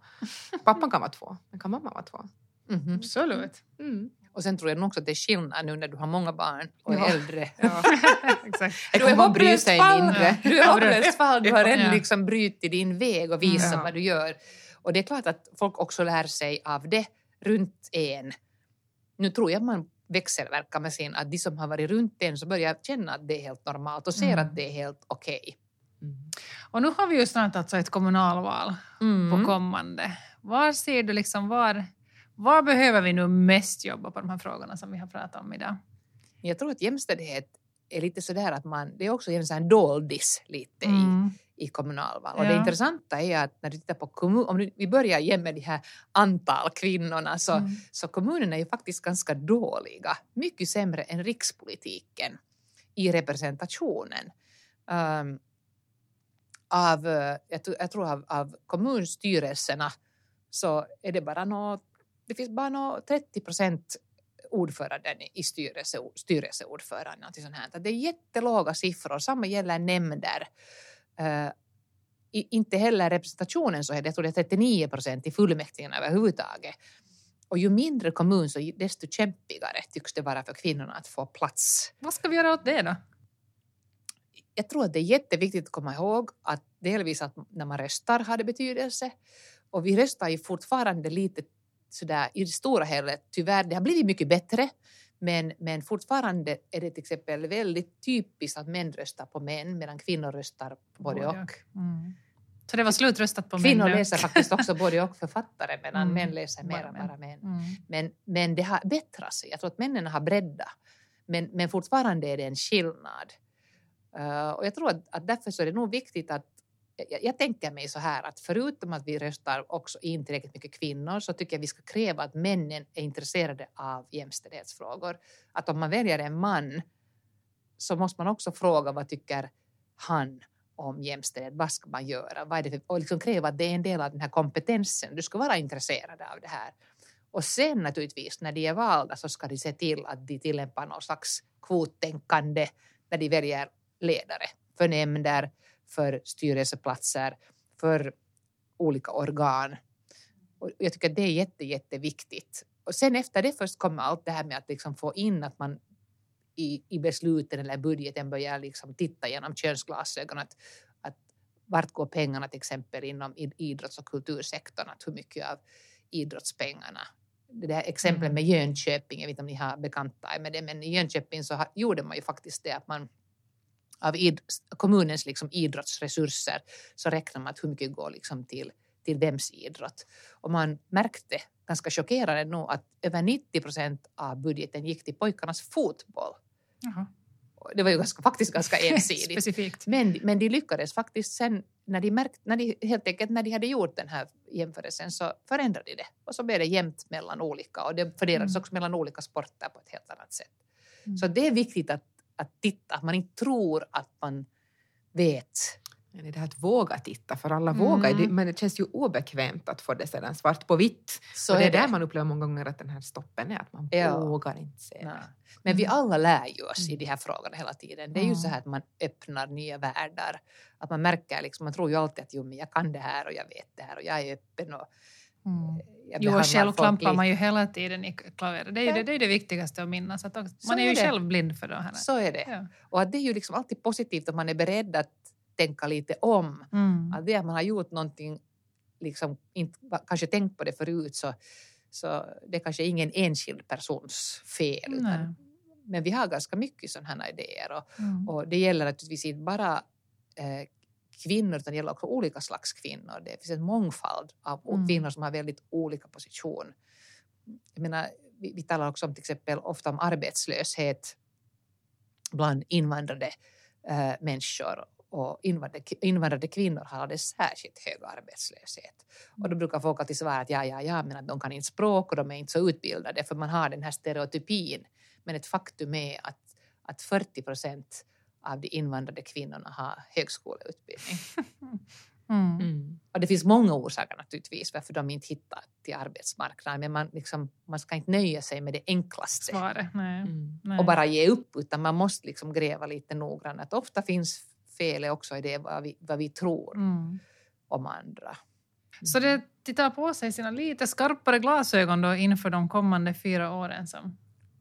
A: Pappan kan vara två, men kan mamma vara två?
C: Mhm.
B: Absolut.
A: Mm.
C: Och sen tror jag nog också att det är skillnad nu när du har många barn och är
A: Ja.
C: äldre.
A: Ja.
B: Exakt.
A: Man bry sig
C: fall.
A: mindre.
C: Du är hopplöst fall. Du har
B: Ja.
C: redan liksom brutit din väg och visat
A: Ja.
C: vad du gör. Och det är klart att folk också lär sig av det runt en. Nu tror jag att man växelverkar med sin, att de som har varit runt en så börjar känna att det är helt normalt och ser
B: Mm.
C: att det är helt okej.
A: Mm.
B: Och nu har vi ju snart alltså ett kommunalval på
C: Mm.
B: kommande. Var ser du liksom, var, var behöver vi nu mest jobba på de här frågorna som vi har pratat om idag?
C: Jag tror att jämställdhet är lite sådär att man, det är också en sån doldis lite i,
B: Mm.
C: I kommunalval. Och det
B: Ja.
C: intressanta är att när du tittar på kommun, om vi börjar igen med de här antal kvinnorna, så,
B: Mm.
C: så kommunerna är ju faktiskt ganska dåliga. Mycket sämre än rikspolitiken i representationen. Um, av, eh, jag, tror- jag tror av, av kommunstyrelserna så är det bara nå, det finns bara nå 30 procent ordföranden i styrelse, styrelseordförande. sånt här. Det är jättelåga siffror. Samma gäller nämnder. Eh, inte heller representationen så är det, jag tror det är 39 procent i fullmäktige överhuvudtaget. Och ju mindre kommun så desto kämpigare tycks det vara för kvinnorna att få plats.
B: Vad ska vi göra åt det då?
C: Jag tror att det är jätteviktigt att komma ihåg att delvis att när man röstar har det betydelse. Och vi röstar ju fortfarande lite sådär i det stora hela, tyvärr, det har blivit mycket bättre. Men, men fortfarande är det till exempel väldigt typiskt att män röstar på män medan kvinnor röstar på både och.
B: Mm. Så det var slutröstat på
C: Kvinnor
B: män
C: läser faktiskt också både och författare medan
B: Mm.
C: män läser
B: Bara
C: mera
B: män.
C: bara män.
B: Mm.
C: Men, men det har bättrat sig. Jag tror att männen har breddat. Men, men fortfarande är det en skillnad. Uh, och jag tror att, att därför så är det nog viktigt att jag, jag tänker mig så här att förutom att vi röstar också in tillräckligt mycket kvinnor så tycker jag vi ska kräva att männen är intresserade av jämställdhetsfrågor. Att om man väljer en man så måste man också fråga vad tycker han om jämställdhet, vad ska man göra? Vad är det för, och liksom kräva att det är en del av den här kompetensen. Du ska vara intresserad av det här. Och sen naturligtvis när de är valda så ska de se till att de tillämpar någon slags kvottänkande när de väljer ledare för nämnder, för styrelseplatser, för olika organ. Och jag tycker att det är jätte, jätteviktigt. Och sen efter det först kommer allt det här med att liksom få in att man i, i besluten eller budgeten börjar liksom titta genom könsglasögon. Att, att vart går pengarna till exempel inom id- idrotts och kultursektorn? Att hur mycket av idrottspengarna det där exemplet med Jönköping, jag vet inte om ni har bekanta er med det, men i Jönköping så gjorde man ju faktiskt det att man av id, kommunens liksom idrottsresurser så räknar man att hur mycket går liksom till till vems idrott. Och man märkte ganska chockerande nog att över 90 procent av budgeten gick till pojkarnas fotboll.
B: Jaha.
C: Det var ju ganska, faktiskt ganska ensidigt.
B: Specifikt.
C: Men, men de lyckades faktiskt sen när de, märkt, när de helt enkelt när de hade gjort den här jämförelsen så förändrade de det och så blev det jämnt mellan olika och det fördelades
B: Mm.
C: också mellan olika sporter på ett helt annat sätt.
B: Mm.
C: Så det är viktigt att, att titta, att man inte tror att man vet.
A: Men det här att våga titta, för alla
B: Mm.
A: vågar men det känns ju obekvämt att få det sedan svart på vitt.
C: Så
A: och det är
C: är
A: där
C: det.
A: man upplever många gånger att den här stoppen är, att man
C: Ja.
A: vågar inte se
C: Nej.
A: det.
C: Men vi
B: Mm.
C: alla lär ju oss i de här frågorna hela tiden. Det är ju
B: Mm.
C: så här att man öppnar nya världar. Att man märker liksom, man tror ju alltid att jo, men jag kan det här och jag vet det här och jag är öppen och
B: Mm.
C: jag
B: Jo, och klampar man ju hela tiden i klaveret. Det är ju det, det, är det viktigaste att minnas. Att också, man är
C: är
B: ju
C: det.
B: själv blind för det här.
C: Så är det.
B: Ja.
C: Och att det är ju liksom alltid positivt om man är beredd att tänka lite om.
B: Mm.
C: Att det att man har gjort någonting, liksom inte kanske tänkt på det förut så, så det är kanske ingen enskild persons fel. Utan, men vi har ganska mycket sådana här idéer och,
B: Mm.
C: och det gäller naturligtvis inte bara eh, kvinnor utan det gäller också olika slags kvinnor. Det finns en mångfald av
B: Mm.
C: kvinnor som har väldigt olika position. Jag menar, vi, vi talar också om till exempel ofta om arbetslöshet bland invandrade eh, människor och invandrade, invandrade kvinnor har alldeles särskilt hög arbetslöshet. Och då brukar folk alltid svara att ja, ja, ja, men att de kan inte språk och de är inte så utbildade för man har den här stereotypin. Men ett faktum är att, att 40 procent av de invandrade kvinnorna har högskoleutbildning.
B: Mm.
A: Mm.
C: Och det finns många orsaker naturligtvis varför de inte hittar till arbetsmarknaden men man, liksom, man ska inte nöja sig med det enklaste
B: Svaret, nej.
A: Mm.
B: nej.
C: och bara ge upp utan man måste liksom gräva lite noggrant. Att ofta finns felet också i det vad vi, vad vi tror
B: Mm.
C: om andra.
B: Så det tittar på sig sina lite skarpare glasögon då inför de kommande fyra åren. Som,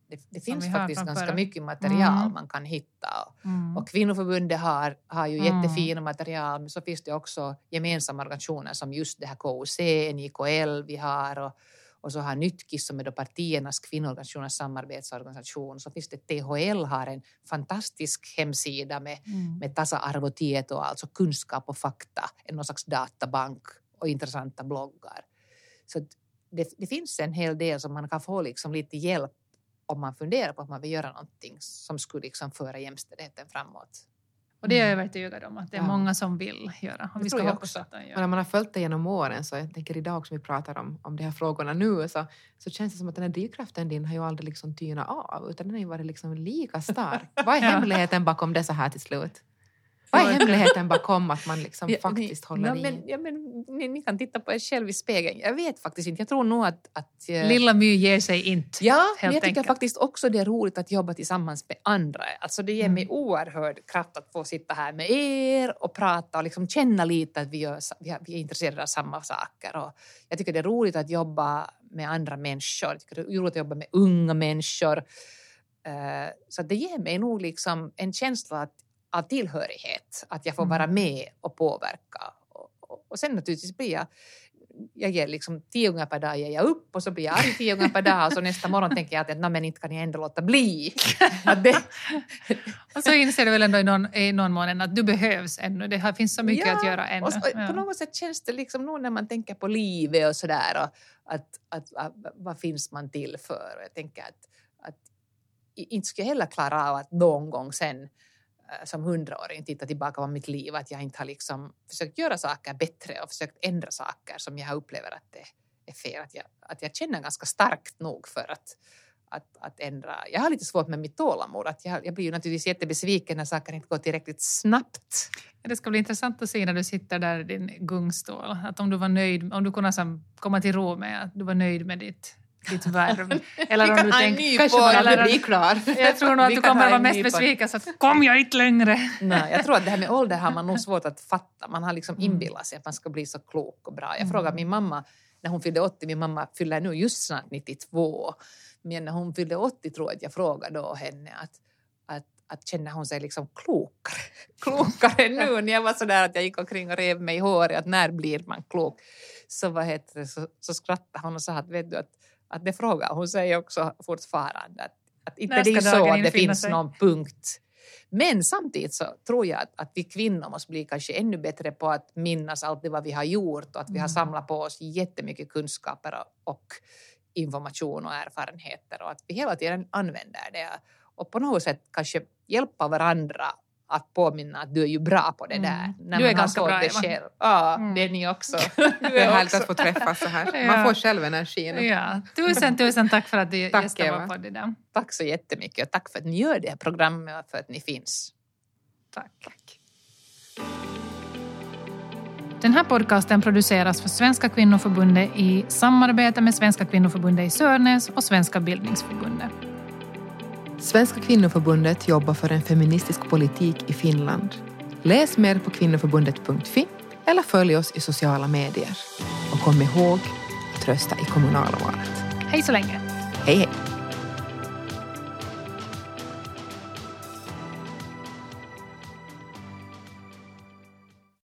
C: Det, det finns faktiskt ganska
B: oss.
C: mycket material
B: Mm.
C: man kan hitta. Och,
B: mm.
C: och kvinnoförbundet har, har ju
B: Mm.
C: jättefina material men så finns det också gemensamma organisationer som just det här KOC, NIKL vi har och, och så har Nytkis som är då partiernas kvinnoorganisationers samarbetsorganisation. Så finns det THL har en fantastisk hemsida med,
B: Mm.
C: med tasa-arvo tieto, alltså kunskap och fakta, en någon slags databank och intressanta bloggar. Så det, det finns en hel del som man kan få liksom lite hjälp om man funderar på att man vill göra någonting som skulle liksom föra jämställdheten framåt.
B: Och det är jag övertygad om att det är
A: Ja.
B: många som vill göra. Och
C: Det
B: vi ska
C: jag också.
B: de
A: Och när man har följt det genom åren, så jag tänker idag som vi pratar om, om de här frågorna nu, så, så känns det som att den här drivkraften din har ju aldrig liksom tynat av, utan den har ju varit liksom lika stark. Vad är
B: Ja.
A: hemligheten bakom det så här till slut? Vad är hemligheten bakom att man liksom
C: Ja,
A: faktiskt
C: ni,
A: håller
C: ja,
A: i?
C: men, ja, men, ni, ni kan titta på er själv i spegeln. Jag vet faktiskt inte. Jag tror nog att... att eh,
B: Lilla My ger sig inte.
C: Ja, men jag tycker
B: enkelt.
C: faktiskt också det är roligt att jobba tillsammans med andra. Alltså det ger
B: Mm.
C: mig oerhörd kraft att få sitta här med er och prata och liksom känna lite att vi, gör, vi är intresserade av samma saker. Och jag tycker det är roligt att jobba med andra människor. Jag tycker det är roligt att jobba med unga människor. Eh, Så det ger mig nog liksom en känsla att, av tillhörighet, att jag får vara
B: Mm.
C: med och påverka. Och, och, och sen naturligtvis blir jag jag ger liksom tio gånger per dag ger jag upp och så blir jag arg tio gånger per dag och så nästa morgon tänker jag att "Nå, men inte kan jag ändå låta bli.
B: Och så inser du väl ändå i någon, i någon mån att du behövs ännu. Det har- finns så mycket
C: Ja,
B: att göra ännu.
C: och så,
B: Ja.
C: På något sätt känns det liksom nog när man tänker på livet och sådär och att, att, att, vad finns man till för? Och jag tänker att, att inte skulle jag heller klara av att någon gång sen Eh, som hundraåring titta tillbaka på mitt liv att jag inte har liksom försökt göra saker bättre och försökt ändra saker som jag upplever att det är fel. Att jag, att jag känner ganska starkt nog för att, att, att ändra. Jag har lite svårt med mitt tålamod. Att jag, jag blir ju naturligtvis jättebesviken när saker inte går tillräckligt snabbt.
B: Det ska bli intressant att se när du sitter där i din gungstol. Att om du var nöjd, om du kunde liksom komma till ro med att du var nöjd med ditt, ditt värv. Eller om
C: kan
B: du tänker...
A: Kanske
B: eller-
A: blir klar.
B: Jag tror nog att du kommer vara mest besviken så att kom jag inte längre.
C: Nej, jag tror att det här med ålder har man nog svårt att fatta. Man har liksom
B: Mm.
C: inbillat sig att man ska bli så klok och bra. Jag
B: Mm.
C: frågade min mamma när hon fyllde 80, min mamma fyller nu just snart 92, men när hon fyllde 80 tror jag att jag frågade då henne att, att, att känner hon sig liksom klokare, klokare nu när jag var så där att jag gick omkring och rev mig i håret, att när blir man klok? Så, vad heter det, så, så skrattade hon och sa att, vet du, att, att det frågar hon sig också fortfarande. Att, att inte
B: När
C: det är så att det finns
B: sig?
C: någon punkt Men samtidigt så tror jag att, att vi kvinnor måste bli kanske ännu bättre på att minnas allt det vad vi har gjort och att vi har samlat på oss jättemycket kunskaper och, och information och erfarenheter och att vi hela tiden använder det och på något sätt kanske hjälpa varandra att påminna att du är ju bra på det där.
B: Mm.
C: När
B: Du är ganska bra,
C: det
B: Eva.
C: själv. Ja,
B: Mm.
C: det är ni också.
A: Det är härligt att få träffas så här. Man får själv energin.
B: Ja, tusen, tusen tack för att du
A: Tack,
B: gästade vår podd idag.
C: Tack så jättemycket och tack för att ni gör det här programmet och för att ni finns.
B: Tack. Den här podcasten produceras för Svenska kvinnoförbundet i samarbete med Svenska kvinnoförbundet i Sörnäs och Svenska bildningsförbundet.
A: Svenska kvinnoförbundet jobbar för en feministisk politik i Finland. Läs mer på kvinnoförbundet.fi eller följ oss i sociala medier. Och kom ihåg att rösta i kommunalvalet.
B: Hej så länge!
A: Hej hej!